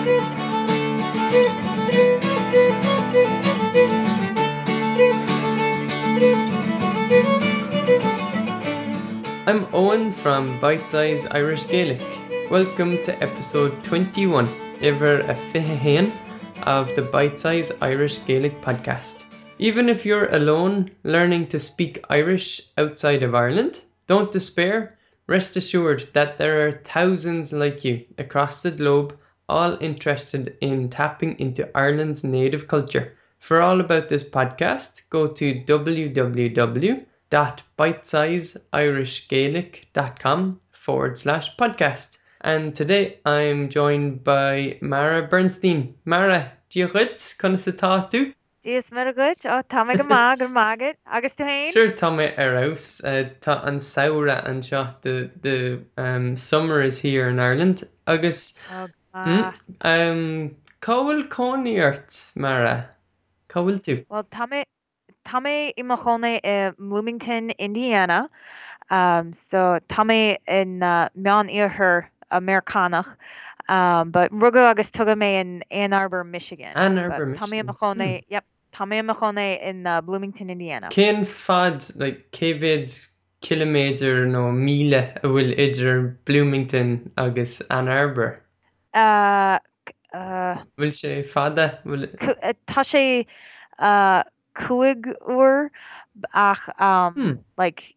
I'm Owen from Bite Size Irish Gaelic. Welcome to episode 21, ever a fihain of the Bite Size Irish Gaelic podcast. Even if you're alone learning to speak Irish outside of Ireland, don't despair. Rest assured that there are thousands like you across the globe, all interested in tapping into Ireland's native culture. For all about this podcast, go to www.bitesizeirishgaelic.com forward slash podcast. And today I'm joined by Mara Bernstein. Mara, do you good? Can I tú? Díos mar good ó tá go má gur mágad agus tú hain? Sure tá mé arás tá an saora an seo the, the um, summer is here in Ireland agus Oh, mm, um, cáhfuil cóíart Mara Cáhfuil tú? Well tá tá mé i mo chona i Bloomington, Indiana. Um, so tá mé in uh, meán Americanach. Um, but ruggo agus tugad mé in Ann Arbor, Michigan. Ann Arbor, But Tá mé Michigan. chona, yep, tá mé chona in uh, Bloomington, Indiana. Cén fad like, céhéad kilométer nó míle a bhfuil idir Bloomington agus Ann Arbor. Uh, uh, Bhfuil sé fada bhfuil cu- uh, tá sé uh, cuaig uair ach um, Hmm. like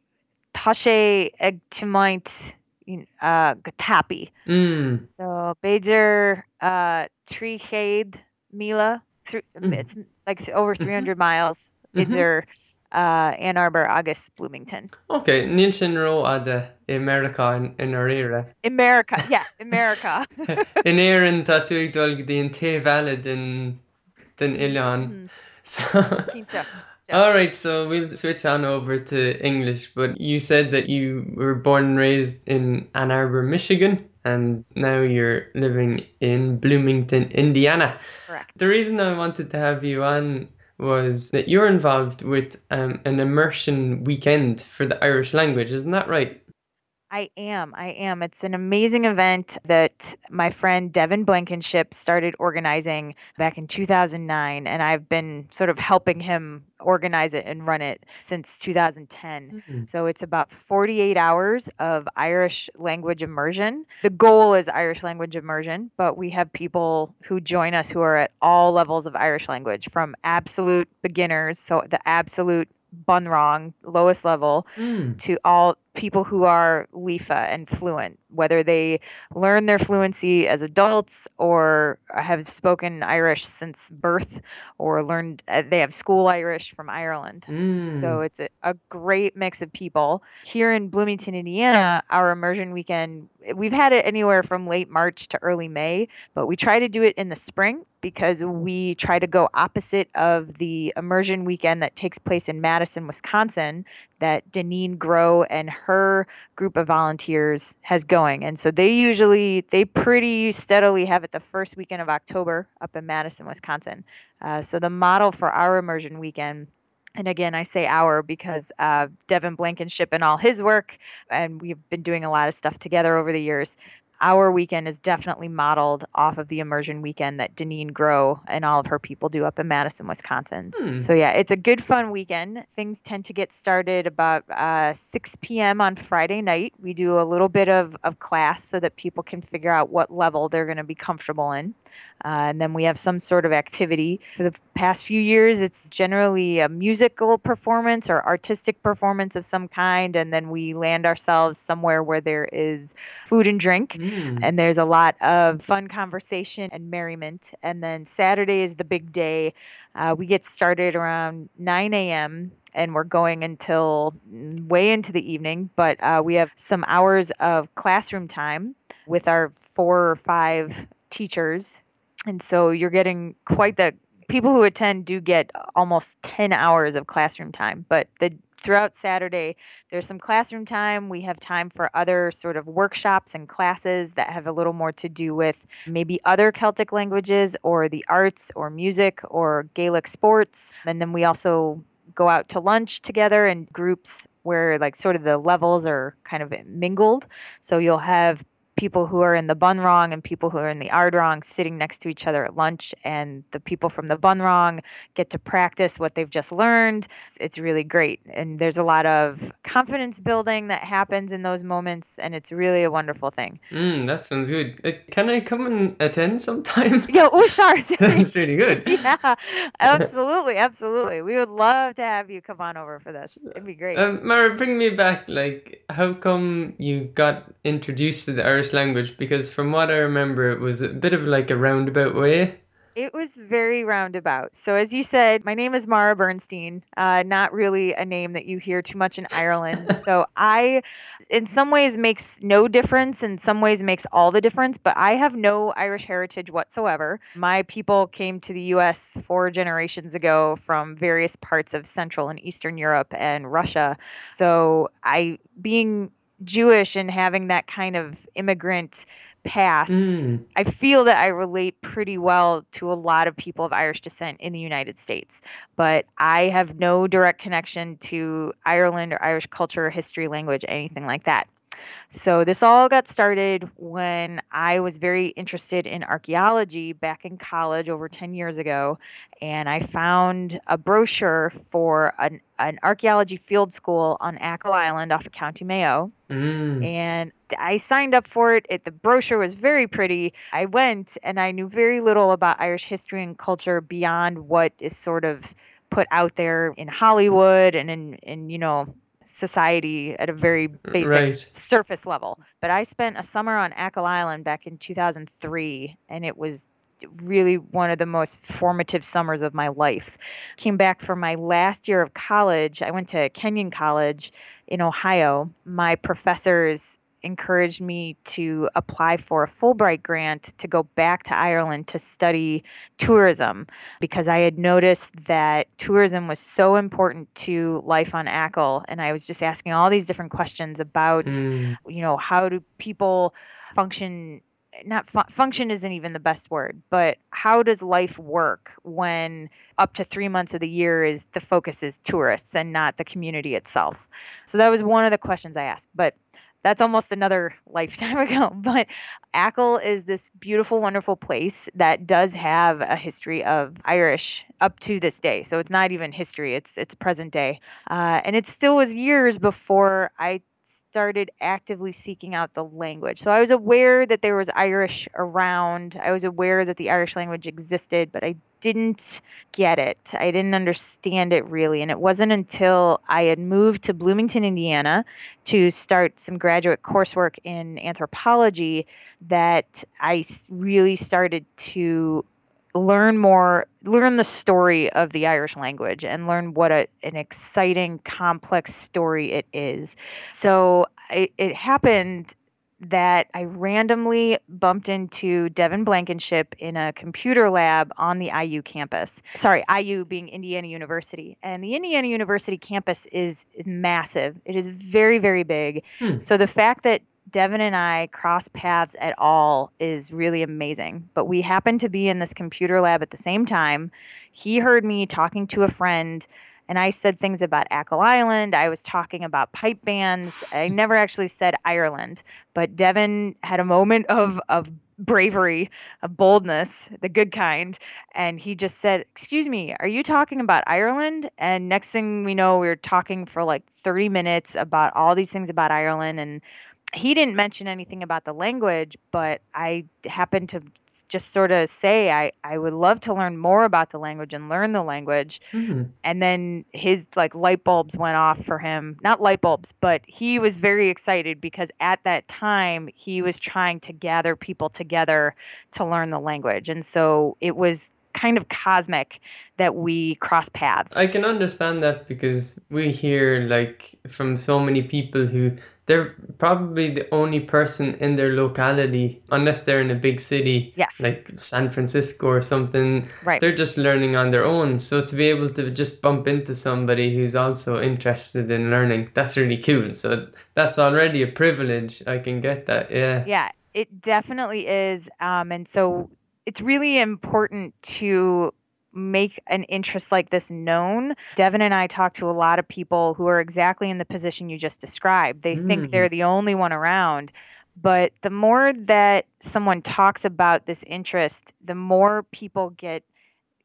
tá sé ag tumaint uh, go tapaí. mm, So Beidir uh, trí chéad míle, thr- Mhm. it's like over 300 miles. Mhm. Uh, Ann Arbor August, Bloomington. Ok, níl sin ró ada America in, in. America, yeah, America. In tú ag dul go dtíon taobhheile den den Mhm. So, Alright, so we'll switch on over to English, but you said that you were born and raised in Ann Arbor, Michigan, and now you're living in Bloomington, Indiana. Correct. The reason I wanted to have you on was that you're involved with um, an immersion weekend for the Irish language, isn't that right? I am. I am. It's an amazing event that my friend Devin Blankenship started organizing back in 2009, and I've been sort of helping him organize it and run it since 2010. Mm. So it's about 48 hours of Irish language immersion. The goal is Irish language immersion, but we have people who join us who are at all levels of Irish language from absolute beginners, so the absolute bunrang, lowest level, Mm. to all people who are líofa and fluent, whether they learn their fluency as adults or have spoken Irish since birth or learned uh, they have school Irish from Ireland. Mm. So it's a, a great mix of people. Here in Bloomington, Indiana, our immersion weekend, we've had it anywhere from late March to early May, but we try to do it in the spring because we try to go opposite of the immersion weekend that takes place in Madison, Wisconsin, that Deneen Grow and her group of volunteers has going. And so they usually, they pretty steadily have it the first weekend of October up in Madison, Wisconsin. Uh, so the model for our immersion weekend and again, I say our because uh, Devin Blankenship and all his work, and we've been doing a lot of stuff together over the years. Our weekend is definitely modeled off of the immersion weekend that Deneen Grow and all of her people do up in Madison, Wisconsin. Hmm. So yeah, it's a good fun weekend. Things tend to get started about uh, 6 p.m. on Friday night. We do a little bit of, of class so that people can figure out what level they're going to be comfortable in. Uh, and then we have some sort of activity. For the past few years, it's generally a musical performance or artistic performance of some kind. And then we land ourselves somewhere where there is food and drink. Mm. And there's a lot of fun conversation and merriment. And then Saturday is the big day. Uh, we get started around 9 a.m. and we're going until way into the evening. But uh, we have some hours of classroom time with our four or five teachers. And so you're getting quite the people who attend do get almost 10 hours of classroom time. But the throughout Saturday, there's some classroom time. We have time for other sort of workshops and classes that have a little more to do with maybe other Celtic languages or the arts or music or Gaelic sports. And then we also go out to lunch together in groups where like sort of the levels are kind of mingled. So you'll have people who are in the Bunrang and people who are in the Ardrang sitting next to each other at lunch, and the people from the Bunrang get to practice what they've just learned. It's really great. And there's a lot of confidence building that happens in those moments, and it's really a wonderful thing. Mm, that sounds good. Uh, can I come and attend sometime? Yeah, oh, sure. sounds really good. yeah, absolutely, absolutely. We would love to have you come on over for this. It'd be great. Um, Mara, bring me back. Like, how come you got introduced to the Irish language? Because from what I remember, it was a bit of like a roundabout way. It was very roundabout. So, as you said, my name is Mara Bernstein. Uh, not really a name that you hear too much in Ireland. so, I, in some ways, makes no difference. In some ways, makes all the difference. But I have no Irish heritage whatsoever. My people came to the U.S. four generations ago from various parts of Central and Eastern Europe and Russia. So, I, being Jewish and having that kind of immigrant past, Mm, I feel that I relate pretty well to a lot of people of Irish descent in the United States, but I have no direct connection to Ireland or Irish culture, history, language, anything like that. So this all got started when I was very interested in archaeology back in college over 10 years ago, and I found a brochure for an, an archaeology field school on Achill Island off of County Mayo mm, and I signed up for it. it. The brochure was very pretty. I went and I knew very little about Irish history and culture beyond what is sort of put out there in Hollywood and in, in you know society at a very basic right. surface level. But I spent a summer on Achill Island back in 2003 and it was really one of the most formative summers of my life. Came back for my last year of college. I went to Kenyon College in Ohio. My professors encouraged me to apply for a Fulbright grant to go back to Ireland to study tourism because I had noticed that tourism was so important to life on Achill and I was just asking all these different questions about Mm, you know how do people function not fu- function isn't even the best word but how does life work when up to three months of the year is the focus is tourists and not the community itself? So that was one of the questions i asked but that's almost another lifetime ago but achill is this beautiful wonderful place that does have a history of irish up to this day so it's not even history it's it's present day. Uh, and it still was years before i started actively seeking out the language. So I was aware that there was Irish around. I was aware that the Irish language existed, but I didn't get it. I didn't understand it really. And it wasn't until I had moved to Bloomington, Indiana to start some graduate coursework in anthropology that I really started to learn more learn the story of the irish language and learn what a, an exciting complex story it is. So I, it happened that i randomly bumped into devin blankenship in a computer lab on the iu campus. Sorry iu being indiana university. And the indiana university campus is is massive. It is very very big. Hmm. so the fact that Devin and I cross paths at all is really amazing. But we happened to be in this computer lab at the same time. He heard me talking to a friend, and I said things about Achill Island. I was talking about pipe bands. I never actually said Ireland, but Devin had a moment of of bravery, of boldness, the good kind, and he just said, "Excuse me, are you talking about Ireland?" And next thing we know, we were talking for like 30 minutes about all these things about Ireland and he didn't mention anything about the language, but I happened to just sort of say I, I would love to learn more about the language and learn the language. mm. And then his like light bulbs went off for him. Not light bulbs, but he was very excited because at that time he was trying to gather people together to learn the language. And so it was kind of cosmic that we cross paths. I can understand that because we hear like from so many people who they're probably the only person in their locality, unless they're in a big city yes. like San Francisco or something. right. They're just learning on their own. So to be able to just bump into somebody who's also interested in learning, that's really cool. So that's already a privilege. I can get that. Yeah. Yeah, it definitely is. Um, and so it's really important to make an interest like this known. Devin and I talk to a lot of people who are exactly in the position you just described. They think Mm. they're the only one around. But the more that someone talks about this interest, the more people get,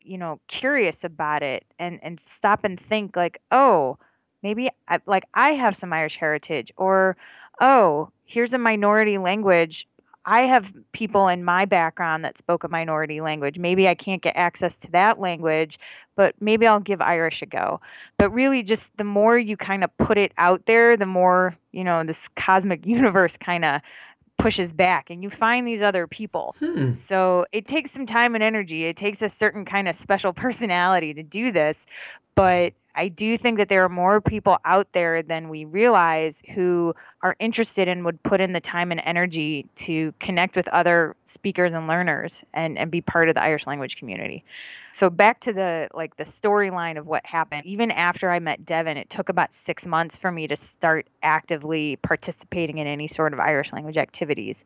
you know, curious about it and and stop and think like, "Oh, maybe I, like I have some Irish heritage," or "Oh, here's a minority language I have people in my background that spoke a minority language. Maybe I can't get access to that language, but maybe I'll give Irish a go. But really, just the more you kind of put it out there, the more, you know, this cosmic universe kind of pushes back and you find these other people. Hmm. So it takes some time and energy. It takes a certain kind of special personality to do this. But I do think that there are more people out there than we realize who are interested and would put in the time and energy to connect with other speakers and learners and, and be part of the Irish language community. So back to the like the storyline of what happened. Even after I met Devin, it took about six months for me to start actively participating in any sort of Irish language activities.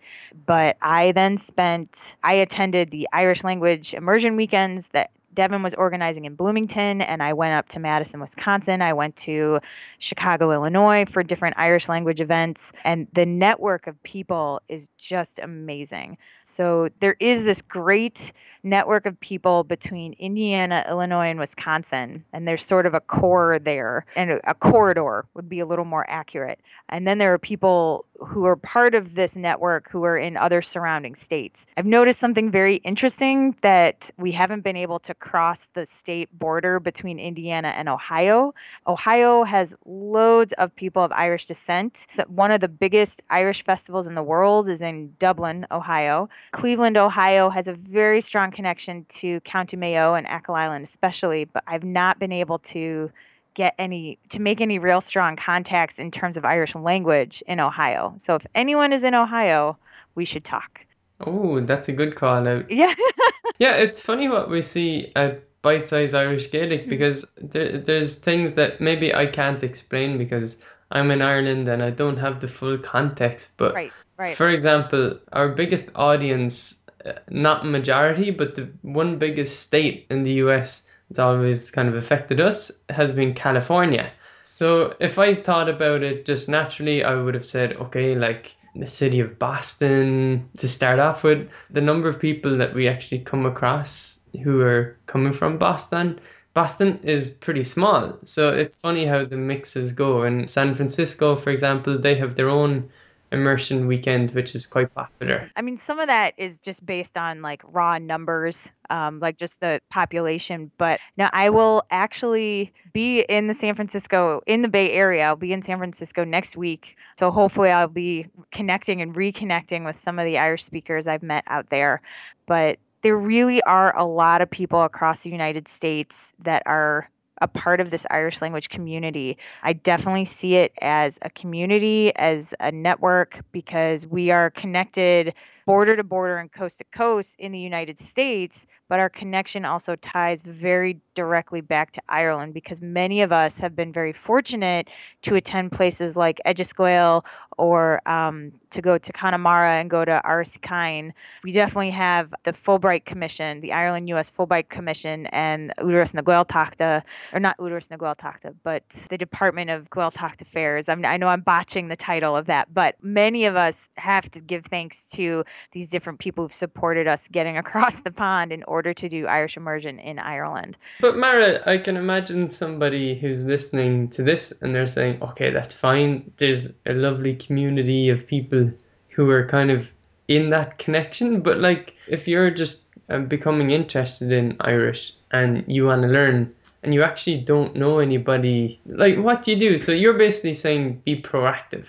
But I then spent I attended the Irish language immersion weekends that Devin was organizing in Bloomington, and I went up to Madison, Wisconsin. I went to Chicago, Illinois for different Irish language events, and the network of people is just amazing. So there is this great network of people between Indiana, Illinois, and Wisconsin. And there's sort of a core there, and a, corridor would be a little more accurate. And then there are people who are part of this network who are in other surrounding states. I've noticed something very interesting that we haven't been able to cross the state border between Indiana and Ohio. Ohio has loads of people of Irish descent. So one of the biggest Irish festivals in the world is in Dublin, Ohio. Cleveland, Ohio has a very strong connection to County Mayo and Achill Island, especially, but I've not been able to get any to make any real strong contacts in terms of Irish language in Ohio. So if anyone is in Ohio, we should talk. Oh, that's a good call out. Yeah. yeah, it's funny what we see at Bite Size Irish Gaelic mm-hmm. because there, there's things that maybe I can't explain because I'm in Ireland and I don't have the full context. But right, right. for example, our biggest audience uh, not majority, but the one biggest state in the US that's always kind of affected us has been California. So if I thought about it just naturally, I would have said, okay, like the city of Boston to start off with, the number of people that we actually come across who are coming from Boston. Boston is pretty small, so it's funny how the mixes go. In San Francisco, for example, they have their own immersion weekend, which is quite popular. I mean, some of that is just based on like raw numbers, um, like just the population. But now I will actually be in the San Francisco, in the Bay Area. I'll be in San Francisco next week. So hopefully I'll be connecting and reconnecting with some of the Irish speakers I've met out there. But there really are a lot of people across the United States that are a part of this Irish language community. I definitely see it as a community, as a network, because we are connected border to border and coast to coast in the United States, but our connection also ties very directly back to Ireland because many of us have been very fortunate to attend places like Edgiscoil or um, to go to Connemara and go to Cain. We definitely have the Fulbright Commission, the Ireland U.S. Fulbright Commission, and Údarás na Gaeltachta, or not Údarás na Gaeltachta, but the Department of Gaeltacht Affairs. I, mean, I know I'm botching the title of that, but many of us have to give thanks to these different people who've supported us getting across the pond in order to do Irish immersion in Ireland. But Mara, I can imagine somebody who's listening to this and they're saying, okay, that's fine. There's a lovely community of people who are kind of in that connection. But like, if you're just um, becoming interested in Irish and you want to learn, and you actually don't know anybody, like, what do you do? So you're basically saying be proactive.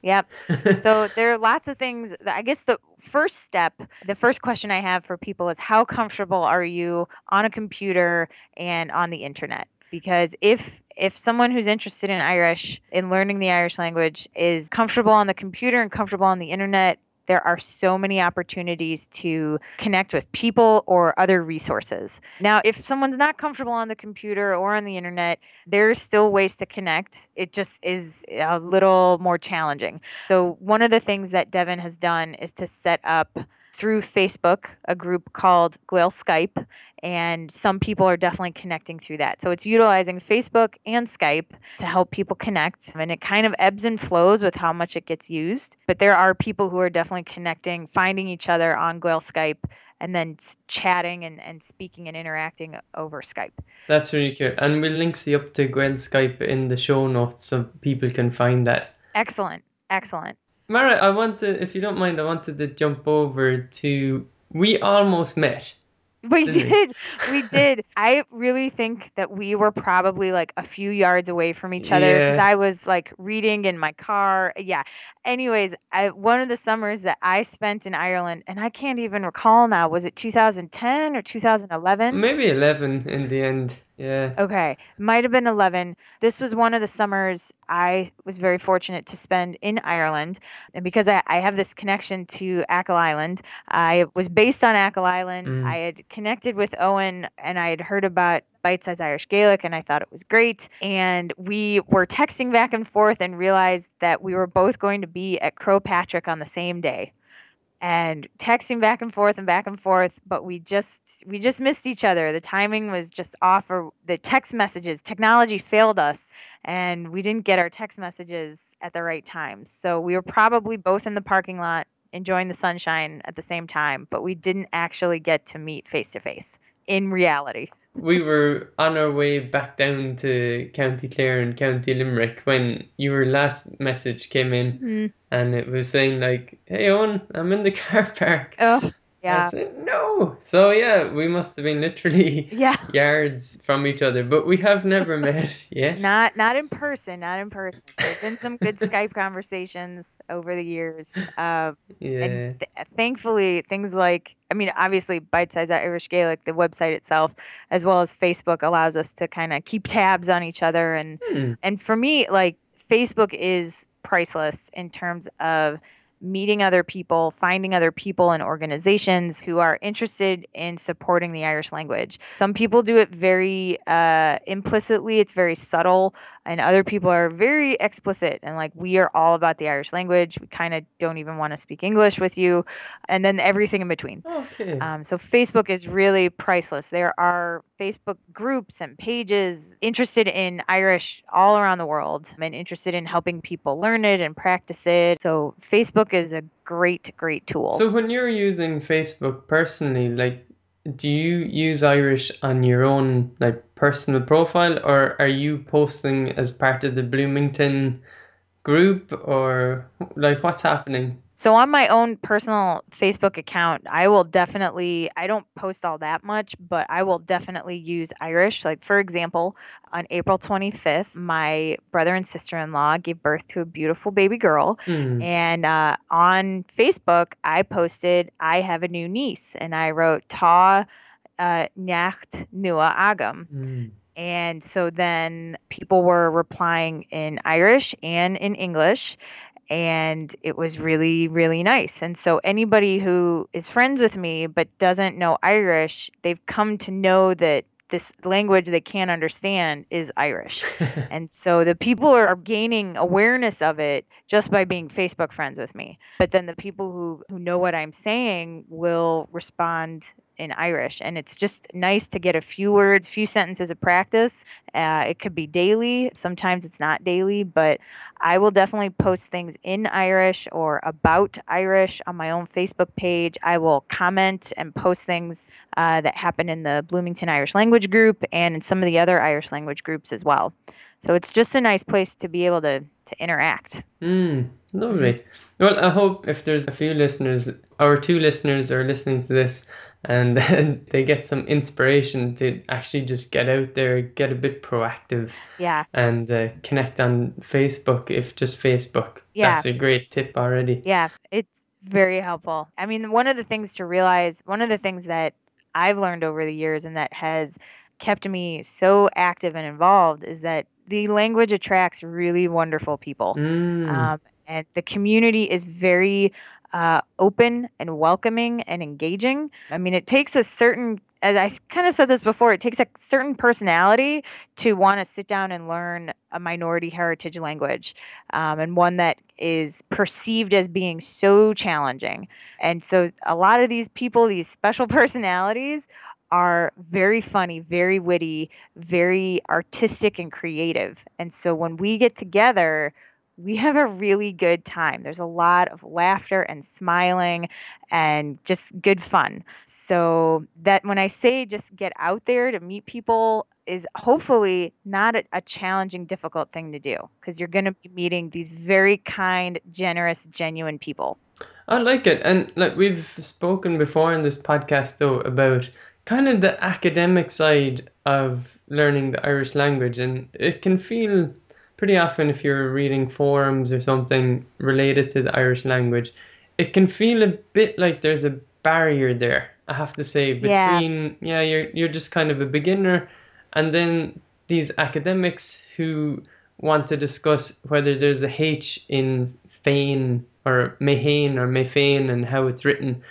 Yep. so there are lots of things. I guess the first step, the first question I have for people is how comfortable are you on a computer and on the internet? Because if if someone who's interested in Irish, in learning the Irish language, is comfortable on the computer and comfortable on the internet, there are so many opportunities to connect with people or other resources. Now, if someone's not comfortable on the computer or on the internet, there's still ways to connect. It just is a little more challenging. So, one of the things that Devin has done is to set up through Facebook, a group called Gael Skype, and some people are definitely connecting through that. So it's utilizing Facebook and Skype to help people connect, and it kind of ebbs and flows with how much it gets used. But there are people who are definitely connecting, finding each other on Gael Skype, and then chatting and, and speaking and interacting over Skype. That's really cool. And we'll link you up to Gael Skype in the show notes so people can find that. Excellent. Excellent. Mara, I want to, if you don't mind, I wanted to jump over to we almost met. We did. We? we did. I really think that we were probably like a few yards away from each other because Yeah. I was like reading in my car. Yeah. Anyways, I one of the summers that I spent in Ireland, and I can't even recall now. Was it 2010 or 2011? Maybe 11 in the end. Yeah. Okay, might have been 11. This was one of the summers I was very fortunate to spend in Ireland. And because I, I have this connection to Achill Island, I was based on Achill Island. Mm. I had connected with Owen and I had heard about Bite Size Irish Gaelic and I thought it was great. And we were texting back and forth and realized that we were both going to be at Croagh Patrick on the same day and texting back and forth and back and forth but we just we just missed each other. The timing was just off or the text messages technology failed us and we didn't get our text messages at the right time. So we were probably both in the parking lot enjoying the sunshine at the same time but we didn't actually get to meet face to face in reality We were on our way back down to County Clare and County Limerick when your last message came in mm. and it was saying like, "Hey Owen, I'm in the car park." oh I yeah said, "No." So yeah, we must have been literally yeah yards from each other, but we have never met yet. not not in person not in person there've been some good skype conversations over the years uh, Yeah. And th- thankfully, things like, I mean, obviously, Bite Size Irish Gaelic, the website itself, as well as Facebook, allows us to kind of keep tabs on each other. And Hmm. and for me, like Facebook is priceless in terms of meeting other people, finding other people and organizations who are interested in supporting the Irish language. Some people do it very uh, implicitly, it's very subtle, and other people are very explicit and like, we are all about the Irish language. We kind of don't even want to speak English with you, and then everything in between. Okay. Um, so Facebook is really priceless. There are Facebook groups and pages interested in Irish all around the world and interested in helping people learn it and practice it. So Facebook is a great, great tool. So when you're using Facebook personally, like, do you use Irish on your own like personal profile, or are you posting as part of the Bloomington group, or like what's happening? So on my own personal Facebook account, I will definitely I don't post all that much, but I will definitely use Irish. Like for example, on April 25th, my brother and sister-in-law gave birth to a beautiful baby girl, Hmm. and uh, on Facebook, I posted I have a new niece, and I wrote Ta uh, Nacht Nua Agam. Hmm. And so then people were replying in Irish and in English. And it was really, really nice. And so anybody who is friends with me but doesn't know Irish, they've come to know that this language they can't understand is Irish. And so the people are gaining awareness of it just by being Facebook friends with me. But then the people who, who know what I'm saying will respond in Irish. And it's just nice to get a few words, few sentences of practice. Uh, it could be daily. Sometimes it's not daily, but I will definitely post things in Irish or about Irish on my own Facebook page. I will comment and post things uh, that happen in the Bloomington Irish Language Group and in some of the other Irish language groups as well. So it's just a nice place to be able to to interact. Mm, lovely. Well, I hope if there's a few listeners, our two listeners are listening to this and they get some inspiration to actually just get out there, get a bit proactive Yeah, and uh, connect on Facebook if just Facebook. Yeah. That's a great tip already. yeah, it's very helpful. I mean, one of the things to realize, one of the things that I've learned over the years and that has kept me so active and involved is that the language attracts really wonderful people. Mm, um, and the community is very uh, open and welcoming and engaging. I mean, it takes a certain as I kind of said this before, it takes a certain personality to want to sit down and learn a minority heritage language um, and one that is perceived as being so challenging. And so, a lot of these people, these special personalities, are very funny, very witty, very artistic and creative. And so, when we get together, we have a really good time. There's a lot of laughter and smiling and just good fun. So that when I say just get out there to meet people is hopefully not a, a challenging, difficult thing to do because you're going to be meeting these very kind, generous, genuine people. I like it. And like we've spoken before in this podcast though about kind of the academic side of learning the Irish language and it can feel pretty often if you're reading forums or something related to the Irish language, it can feel a bit like there's a barrier there. I have to say between yeah, yeah you're you're just kind of a beginner, and then these academics who want to discuss whether there's a H in Fane or Mayhain or Mayfain and how it's written,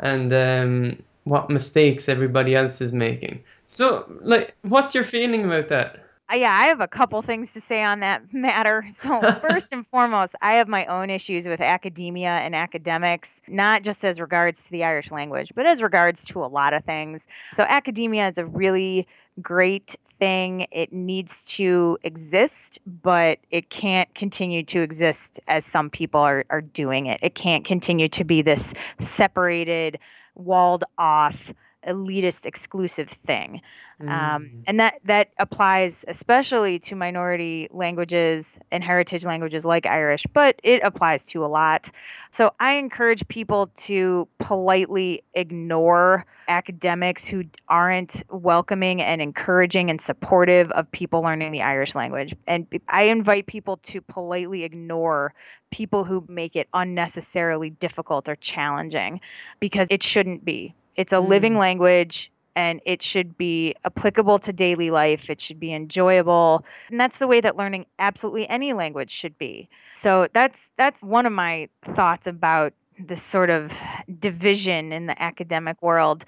and um, what mistakes everybody else is making. So, like, what's your feeling about that? Uh, yeah, I have a couple things to say on that matter. So, first and foremost, I have my own issues with academia and academics, not just as regards to the Irish language, but as regards to a lot of things. So, academia is a really great thing. It needs to exist, but it can't continue to exist as some people are, are doing it. It can't continue to be this separated, walled off, elitist, exclusive thing. Um, mm. and that that applies especially to minority languages and heritage languages like Irish, but it applies to a lot. So I encourage people to politely ignore academics who aren't welcoming and encouraging and supportive of people learning the Irish language. And I invite people to politely ignore people who make it unnecessarily difficult or challenging because it shouldn't be. It's a mm. living language and it should be applicable to daily life. It should be enjoyable. And that's the way that learning absolutely any language should be. So that's that's one of my thoughts about this sort of division in the academic world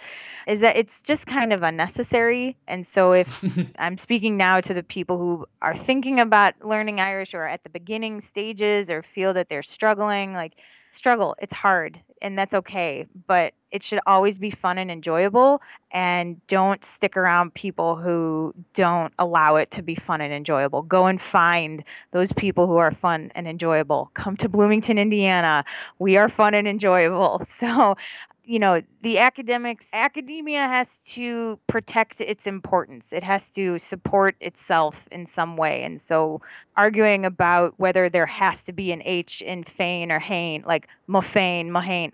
is that it's just kind of unnecessary. And so if I'm speaking now to the people who are thinking about learning Irish or at the beginning stages or feel that they're struggling, like struggle. It's hard and that's okay, but it should always be fun and enjoyable and don't stick around people who don't allow it to be fun and enjoyable. Go and find those people who are fun and enjoyable. Come to Bloomington, Indiana. We are fun and enjoyable. So you know the academics academia has to protect its importance. It has to support itself in some way. And so arguing about whether there has to be an h in fane or hain like mofane mohane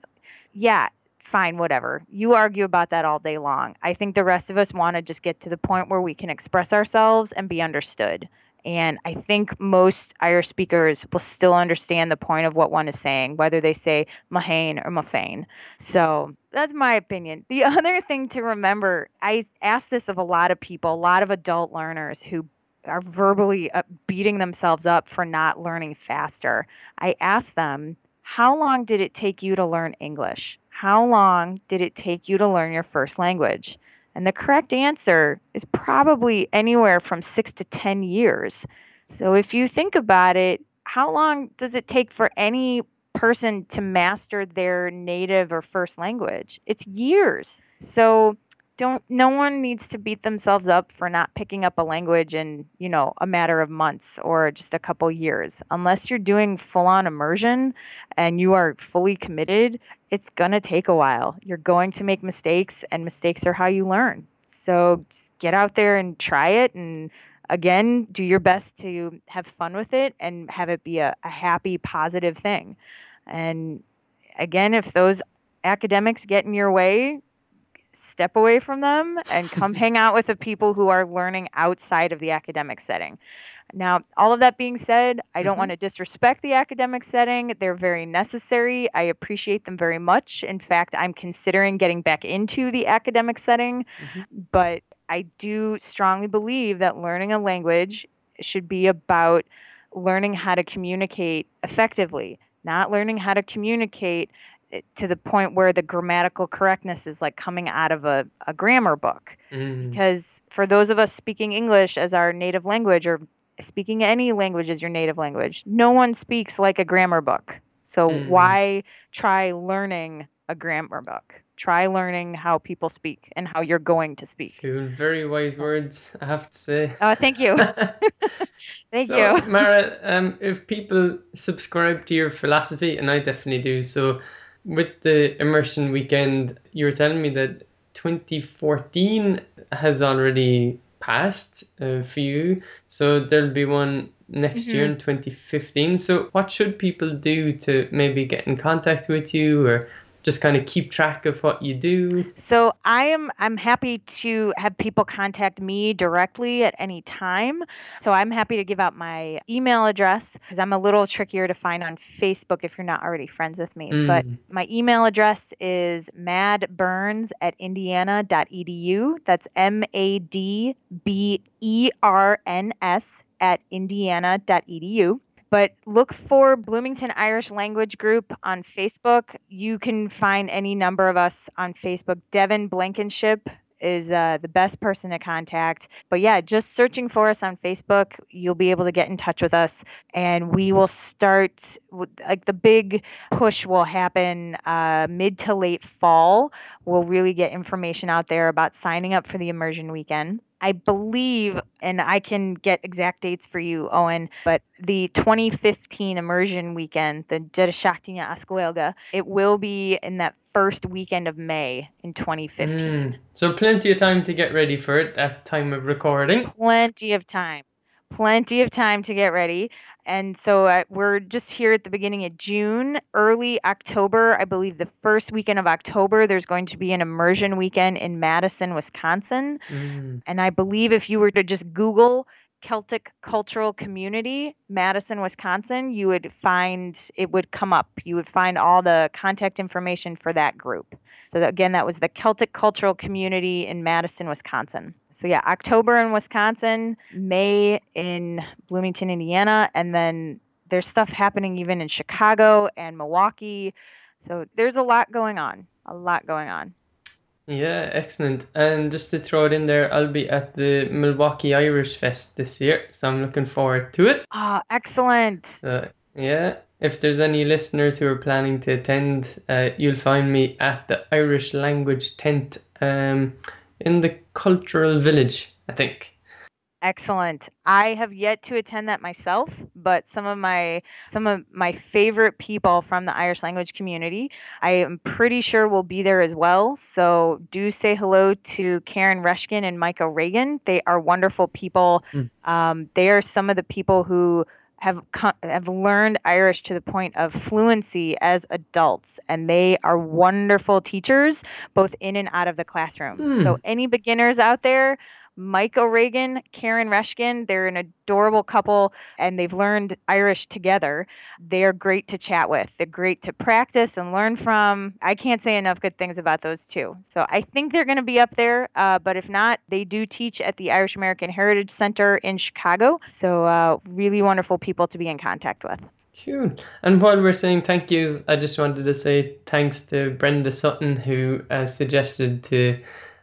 yeah fine whatever. You argue about that all day long. I think the rest of us want to just get to the point where we can express ourselves and be understood and I think most Irish speakers will still understand the point of what one is saying, whether they say Mahane or Mafane. So that's my opinion. The other thing to remember, I ask this of a lot of people, a lot of adult learners who are verbally uh, beating themselves up for not learning faster. I ask them, how long did it take you to learn English? How long did it take you to learn your first language? And the correct answer is probably anywhere from six to 10 years. So if you think about it, how long does it take for any person to master their native or first language? It's years. So don't no one needs to beat themselves up for not picking up a language in you know a matter of months or just a couple years unless you're doing full on immersion and you are fully committed it's going to take a while. You're going to make mistakes and mistakes are how you learn. So get out there and try it and again do your best to have fun with it and have it be a, a happy positive thing. And again if those academics get in your way step away from them and come hang out with the people who are learning outside of the academic setting. Now, all of that being said, I don't mm-hmm. want to disrespect the academic setting. They're very necessary. I appreciate them very much. In fact, I'm considering getting back into the academic setting, mm-hmm. but I do strongly believe that learning a language should be about learning how to communicate effectively, not learning how to communicate to the point where the grammatical correctness is like coming out of a, a grammar book. Mm. Because for those of us speaking English as our native language or speaking any language is your native language, no one speaks like a grammar book. So Mhm. why try learning a grammar book? Try learning how people speak and how you're going to speak. Cool. Very wise words, I have to say. Oh, thank you. Thank so, you. Mara, um, if people subscribe to your philosophy, and I definitely do, so with the immersion weekend, you were telling me that 2014 has already passed uh, for you, so there'll be one next year Mm-hmm. in 2015. So, what should people do to maybe get in contact with you or just kind of keep track of what you do? So I am I'm happy to have people contact me directly at any time. So I'm happy to give out my email address because I'm a little trickier to find on Facebook if you're not already friends with me. But Mm. my email address is madberns at indiana.edu. That's M A D B E R N S at indiana.edu. But look for Bloomington Irish Language Group on Facebook. You can find any number of us on Facebook. Devin Blankenship is uh, the best person to contact. But yeah, just searching for us on Facebook, you'll be able to get in touch with us, and we will start. with- Like the big push will happen uh, mid to late fall. We'll really get information out there about signing up for the immersion weekend. I believe, and I can get exact dates for you, Owen, but the 2015 immersion weekend, the Dedashaktinya Ascoelga, it will be in that first weekend of May in 2015. Mm. So, plenty of time to get ready for it at time of recording. Plenty of time. Plenty of time to get ready. And so uh, we're just here at the beginning of June, early October. I believe the first weekend of October, there's going to be an immersion weekend in Madison, Wisconsin. Mm. And I believe if you were to just Google Celtic Cultural Community, Madison, Wisconsin, you would find it would come up. You would find all the contact information for that group. So, that, again, that was the Celtic Cultural Community in Madison, Wisconsin. So, yeah, October in Wisconsin, May in Bloomington, Indiana, and then there's stuff happening even in Chicago and Milwaukee. So, there's a lot going on. A lot going on. Yeah, excellent. And just to throw it in there, I'll be at the Milwaukee Irish Fest this year, so I'm looking forward to it. Ah, excellent. So, yeah, if there's any listeners who are planning to attend, uh, you'll find me at the Irish Language Tent um, in the Cultural Village, I think. Excellent. I have yet to attend that myself, but some of my some of my favorite people from the Irish language community, I am pretty sure will be there as well. So do say hello to Karen Rushkin and Mike Reagan. They are wonderful people. Mm. Um, they are some of the people who have have learned Irish to the point of fluency as adults, and they are wonderful teachers both in and out of the classroom. Hmm. So any beginners out there, Mike O'Regan, Karen Reshkin, they're an adorable couple and they've learned Irish together. They're great to chat with. They're great to practice and learn from. I can't say enough good things about those two. So I think they're going to be up there, uh, but if not, they do teach at the Irish American Heritage Center in Chicago. So uh, really wonderful people to be in contact with. Cool. And while we're saying thank yous, I just wanted to say thanks to Brenda Sutton who uh, suggested to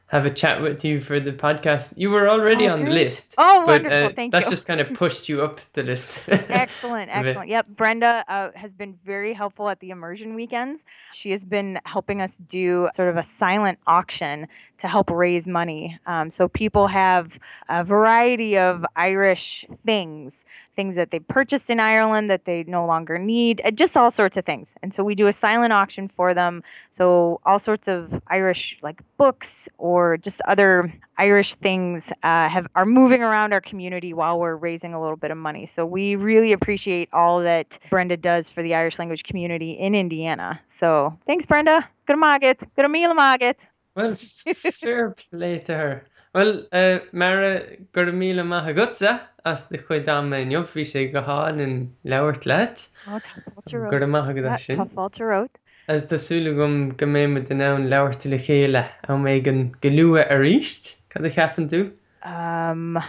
have a chat with you for the podcast. You were already Oh, on the list. Oh, but, wonderful. uh, Thank that you. just kind of pushed you up the list. Excellent, excellent. Yep, Brenda uh, has been very helpful at the immersion weekends. She has been helping us do sort of a silent auction to help raise money. Um, so people have a variety of Irish things, things that they purchased in Ireland that they no longer need, just all sorts of things. And so we do a silent auction for them. So all sorts of Irish like books or just other Irish things uh, have are moving around our community while we're raising a little bit of money. So we really appreciate all that Brenda does for the Irish language community in Indiana. So thanks, Brenda. Good maget. Good meal maget. Well, fair play to her. Well, uh, Mara, gur míle maithe gutsa as de chuid dá me jobhí sé go háin in leabhart leit, Oh, tá gur maithe go Yeah, sin. tá fáilte rót. As tásúla gom go mé me den ná leabharta le chéile a mé an goúa a ríist, Cad a cheapan tú? Um,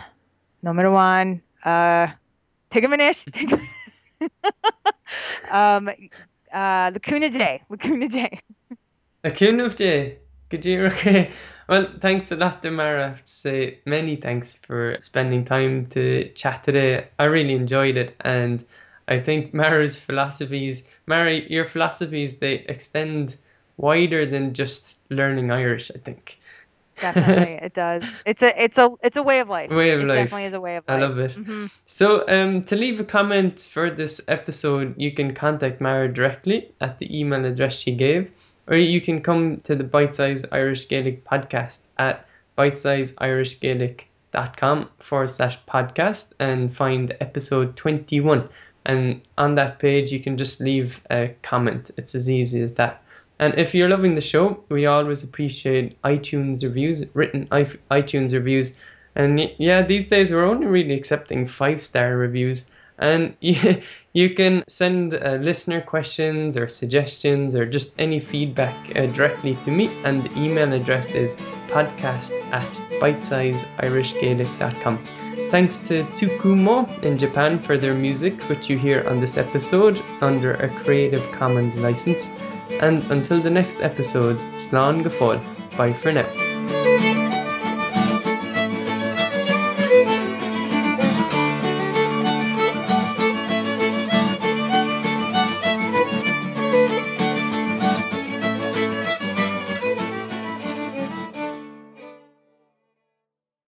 number one, uh, take a minute. Take a um, Uh, Lacuna Day. Lacuna Day. Lacuna Day. Good year, okay. Well, thanks a lot to I have to say many thanks for spending time to chat today. I really enjoyed it and I think Mara's philosophies, Mara, your philosophies, they extend wider than just learning Irish, I think. Definitely, it does. It's a it's a it's a way of life. Way of it life. definitely is a way of life. I love it. hmm So, um, to leave a comment for this episode, you can contact Mara directly at the email address she gave, or you can come to the Bite Size Irish Gaelic podcast at bitesizeirishgaelic.com forward slash podcast and find episode 21. And on that page, you can just leave a comment. It's as easy as that. And if you're loving the show, we always appreciate iTunes reviews, written iTunes reviews. And yeah, these days we're only really accepting five star reviews. And you, you can send uh, listener questions or suggestions or just any feedback uh, directly to me. And the email address is podcast at bitesizeirishgaelic.com. Thanks to Tsukumo in Japan for their music, which you hear on this episode under a Creative Commons license. And until the next episode, Slán go fóill. Bye for now.